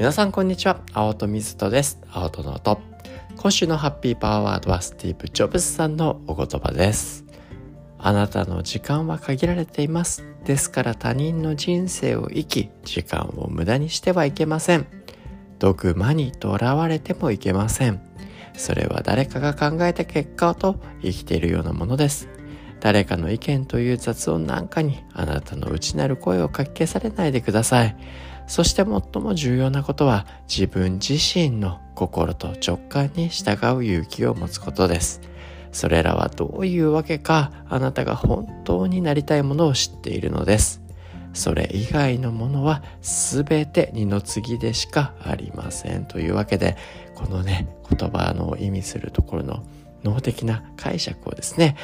皆さんこんにちは。青戸水戸です。青戸の音。今週のハッピーパワーワードはスティーブ・ジョブズさんのお言葉です。あなたの時間は限られています。ですから他人の人生を生き時間を無駄にしてはいけません。ドグマにとらわれてもいけません。それは誰かが考えた結果と生きているようなものです。誰かの意見という雑音なんかにあなたの内なる声をかき消されないでください。そして最も重要なことは自分自身の心と直感に従う勇気を持つことです。それらはどういうわけかあなたが本当になりたいものを知っているのです。それ以外のものは全て二の次でしかありません。というわけで、このね、言葉の意味するところの脳的な解釈をですね、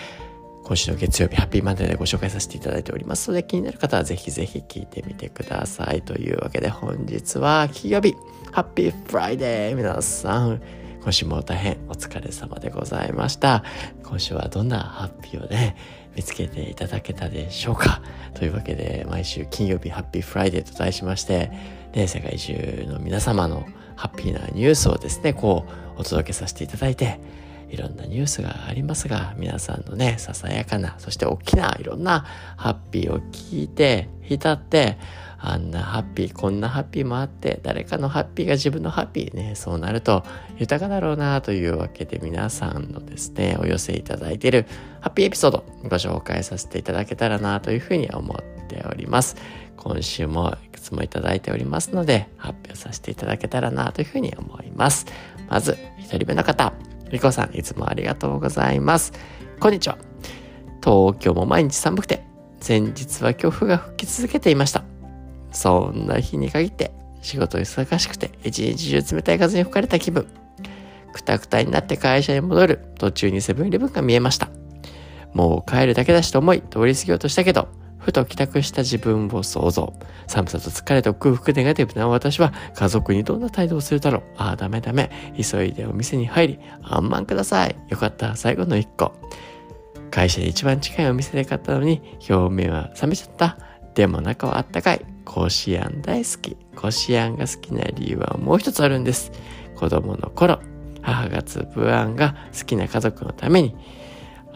今週の月曜日、ハッピーマンデーでご紹介させていただいておりますので、気になる方はぜひぜひ聞いてみてください。というわけで本日は金曜日、ハッピーフライデー皆さん、今週も大変お疲れ様でございました。今週はどんなハッピーをね、見つけていただけたでしょうかというわけで、毎週金曜日ハッピーフライデーと題しまして、ね、世界中の皆様のハッピーなニュースをですね、こう、お届けさせていただいて、いろんなニュースがありますが、皆さんのね、ささやかな、そして大きないろんなハッピーを聞いて、浸って、あんなハッピー、こんなハッピーもあって、誰かのハッピーが自分のハッピーね、そうなると豊かだろうなというわけで皆さんのですね、お寄せいただいているハッピーエピソードご紹介させていただけたらなというふうに思っております。今週もいくつもいただいておりますので、発表させていただけたらなというふうに思います。まず、一人目の方。リコさん、いつもありがとうございます。こんにちは。東京も毎日寒くて、前日は強風が吹き続けていました。そんな日に限って、仕事忙しくて、一日中冷たい風に吹かれた気分。くたくたになって会社に戻る途中にセブンイレブンが見えました。もう帰るだけだしと思い通り過ぎようとしたけど、ふと帰宅した自分を想像。寒さと疲れと空腹ネガティブな私は家族にどんな態度をするだろう。ああ、ダメダメ。急いでお店に入り、あんまんください。よかった。最後の一個。会社で一番近いお店で買ったのに、表面は冷めちゃった。でも中はあったかい。こしあん大好き。こしあんが好きな理由はもう一つあるんです。子供の頃、母がつぶあんが好きな家族のために、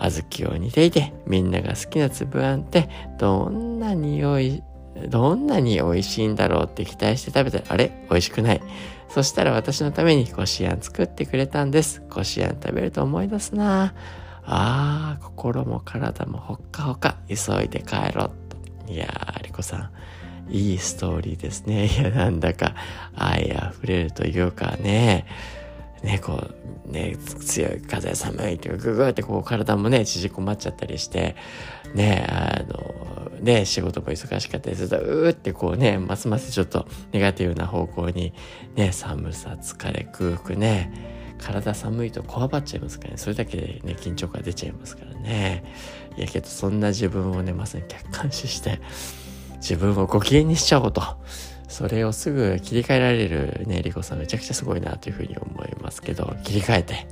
小豆を煮ていて、みんなが好きなつぶあんってどんなにおい、どんなに美味しいんだろうって期待して食べたら、あれ？美味しくない。そしたら私のためにこしあん作ってくれたんです。こしあん食べると思い出すなああ、心も体もほっかほか、急いで帰ろうと。いやー、リコさん、いいストーリーですね。いや、なんだか愛あふれるというかね。ね、こう、ね、強い風寒いってぐぐってこう体もね、縮こまっちゃったりして、ね、あの、ね、仕事も忙しかったりすると、うーってこうね、ますますちょっとネガティブな方向に、ね、寒さ、疲れ、空腹ね、体寒いとこわばっちゃいますからね。それだけでね、緊張感出ちゃいますからね。いやけど、そんな自分をね、まさに客観視して、自分をご機嫌にしちゃおうと。それをすぐ切り替えられるね、リコさんめちゃくちゃすごいなというふうに思いますけど、切り替えて、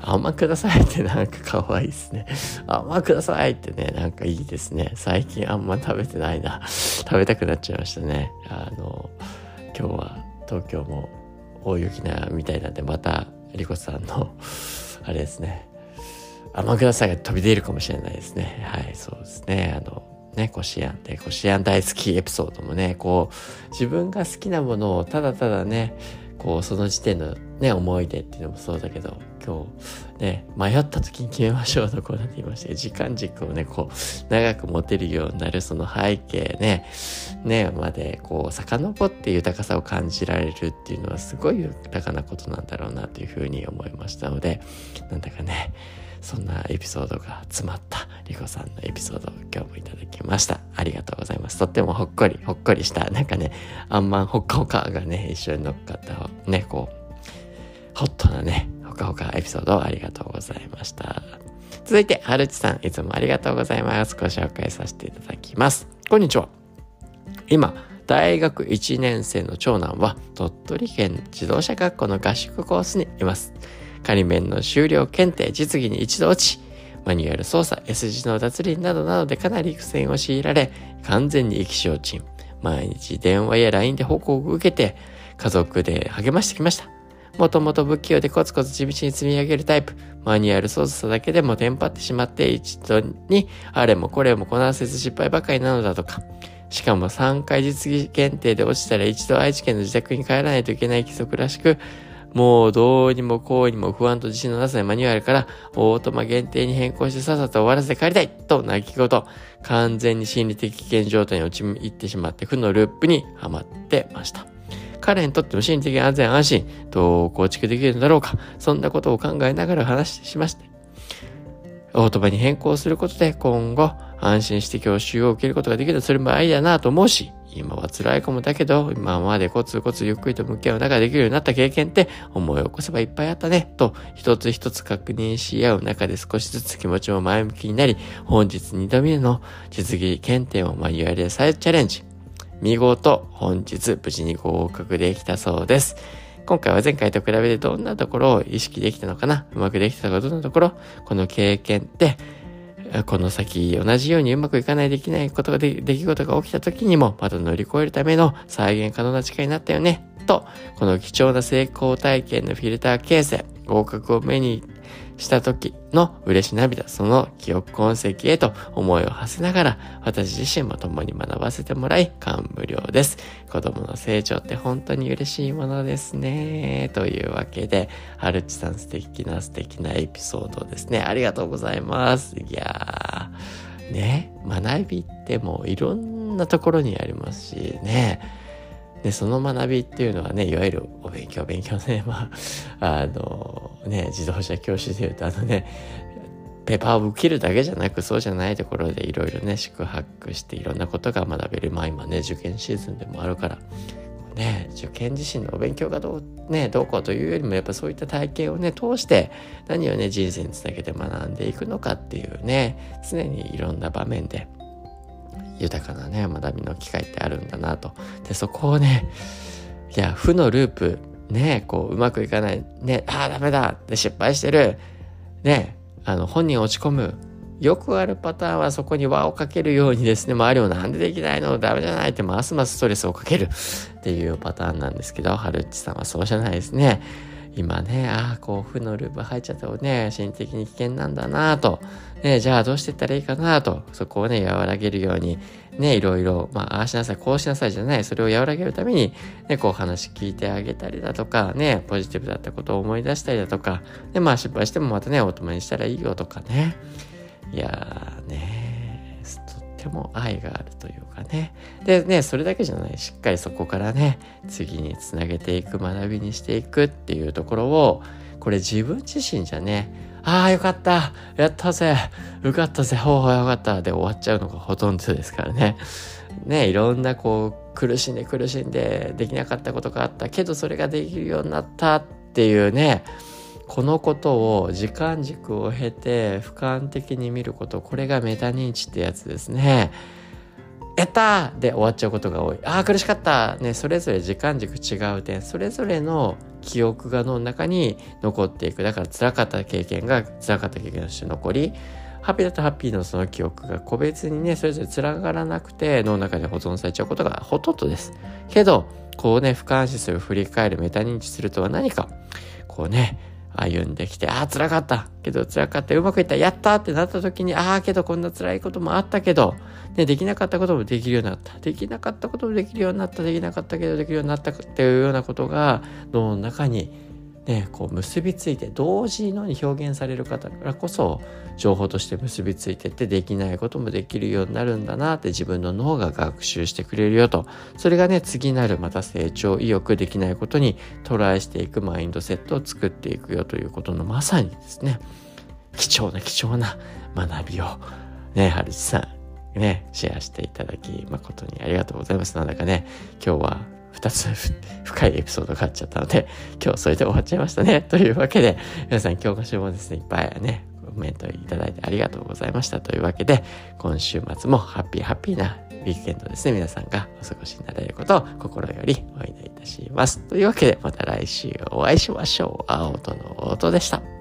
甘くださいってなんか可愛いですね。甘くださいってね、なんかいいですね。最近あんま食べてないな。食べたくなっちゃいましたね。あの、今日は東京も大雪なみたいなんで、またリコさんの、あれですね、甘くださいが飛び出るかもしれないですね。はい、そうですね。あの、ね、こしあんで、こしあん大好きエピソードもね、こう、自分が好きなものをただただね、こう、その時点のね、思い出っていうのもそうだけど、今日、ね、迷った時に決めましょうとこうなって言いまして、時間軸をね、こう、長く持てるようになるその背景ね、ね、まで、こう、遡って豊かさを感じられるっていうのはすごい豊かなことなんだろうな。ふうに思いましたので、なんだかね、そんなエピソードが詰まったリコさんのエピソードを今日もいただきました。ありがとうございます。とってもほっこり、ほっこりした、なんかね、あんまんほっかほかがね、一緒に乗っかったね、こう、ホットなね、ほかほかエピソードをありがとうございました。続いて、はるちさん、いつもありがとうございます。ご紹介させていただきます。こんにちは。今、大学1年生の長男は鳥取県自動車学校の合宿コースにいます。仮面の終了検定実技に一度落ち、マニュアル操作、S 字の脱輪などなどでかなり苦戦を強いられ、完全に意気消沈。毎日電話や LINE で報告を受けて、家族で励ましてきました。もともと不器用でコツコツ地道に積み上げるタイプ。マニュアル操作だけでもテンパってしまって一度にあれもこれもこなせず失敗ばかりなのだとか。しかも3回実技検定で落ちたら一度愛知県の自宅に帰らないといけない規則らしく、もうどうにもこうにも不安と自信のなさないマニュアルからオートマ限定に変更してさっさと終わらせて帰りたいと泣き言。完全に心理的危険状態に陥ってしまって負のループにはまってました。彼にとっての心理的安全安心、どう構築できるのだろうか、そんなことを考えながら話しまして。オートマに変更することで今後安心して教習を受けることができるそれもありだなと思うし、今は辛いかもだけど、今までコツコツゆっくりと向き合う中でできるようになった経験って思い起こせばいっぱいあったね、と一つ一つ確認し合う中で少しずつ気持ちも前向きになり、本日2度目の実技検定をマニュアルで再チャレンジ。見事、本日無事に合格できたそうです。今回は前回と比べてどんなところを意識できたのかな？うまくできたのかどんなところ？この経験ってこの先同じようにうまくいかないできないことがで、出来事が起きた時にもまた乗り越えるための再現可能な力になったよね。と、この貴重な成功体験のフィルター形成、合格を目にした時の嬉し涙、その記憶痕跡へと思いを馳せながら、私自身も共に学ばせてもらい、感無量です。子供の成長って本当に嬉しいものですね。というわけで、はるちさん素敵な素敵なエピソードですね。ありがとうございます。いやー、ね、学びってもういろんなところにありますしね、で、その学びっていうのはね、いわゆるお勉強、勉強ね、まあ、あの、ね、自動車教師で言うと、あのね、ペーパーを受けるだけじゃなく、そうじゃないところでいろいろね、宿泊していろんなことが学べる。まあ今ね、受験シーズンでもあるから、ね、受験自身のお勉強がどう、ね、どうこうというよりも、やっぱそういった体験をね、通して、何をね、人生につなげて学んでいくのかっていうね、常にいろんな場面で、豊かなね、学びの機会ってあるんだなと。で、そこをね、いや、負のループ、ね、こう、うまくいかない、ね、ああ、ダメだで失敗してる、ね、あの、本人落ち込む。よくあるパターンはそこに輪をかけるようにですね、周りをなんでできないのダメじゃないってますますストレスをかけるっていうパターンなんですけど、はるっちさんはそうじゃないですね。今ね、ああ、こう、負のループ入っちゃったね、心理的に危険なんだなと。ね、じゃあどうしていったらいいかなと。そこをね、和らげるように、ね、いろいろ、まあ、ああしなさい、こうしなさいじゃない、それを和らげるために、ね、こう話聞いてあげたりだとか、ね、ポジティブだったことを思い出したりだとか、で、まあ失敗してもまたね、お供にしたらいいよとかね。いやーね、ても愛があるというかね。でね、それだけじゃない、しっかりそこからね、次につなげていく、学びにしていくっていうところを、これ自分自身じゃね、ああ、よかった。やったぜ。受かったぜ。ほうほうよかった。で終わっちゃうのがほとんどですからね。ね、いろんなこう、苦しんで苦しんでできなかったことがあったけど、それができるようになったっていうね、このことを時間軸を経て俯瞰的に見ること、これがメタ認知ってやつですね。やったで終わっちゃうことが多い。ああ、苦しかったね、それぞれ時間軸違う点、それぞれの記憶が脳の中に残っていく。だから辛かった経験が辛かった経験として残り、ハッピーだとハッピーのその記憶が個別にね、それぞれ繋がらなくて脳の中で保存されちゃうことがほとんどです。けど、こうね、俯瞰視する、振り返る、メタ認知するとは何か、こうね、歩んできて、ああ、辛かった。けど辛かった。うまくいった。やったってなった時に、ああ、けどこんな辛いこともあったけど、ね、できなかったこともできるようになった。できなかったこともできるようになった。できなかったけどできるようになったっていうようなことが、脳の中にね、こう結びついて同時のに表現される方からこそ情報として結びついてってできないこともできるようになるんだなって自分の脳が学習してくれるよと。それがね次なるまた成長意欲できないことにトライしていくマインドセットを作っていくよということのまさにですね貴重な貴重な学びをね春地さんねシェアしていただき誠にありがとうございます。なんだかね今日は2つ深いエピソードがあっちゃったので、今日それで終わっちゃいましたね。というわけで、皆さん今日週もですね、いっぱいね、コメントいただいてありがとうございました。というわけで、今週末もハッピーハッピーなウィークエンドですね、皆さんがお過ごしになれることを心よりお祈りいたします。というわけで、また来週お会いしましょう。青との音でした。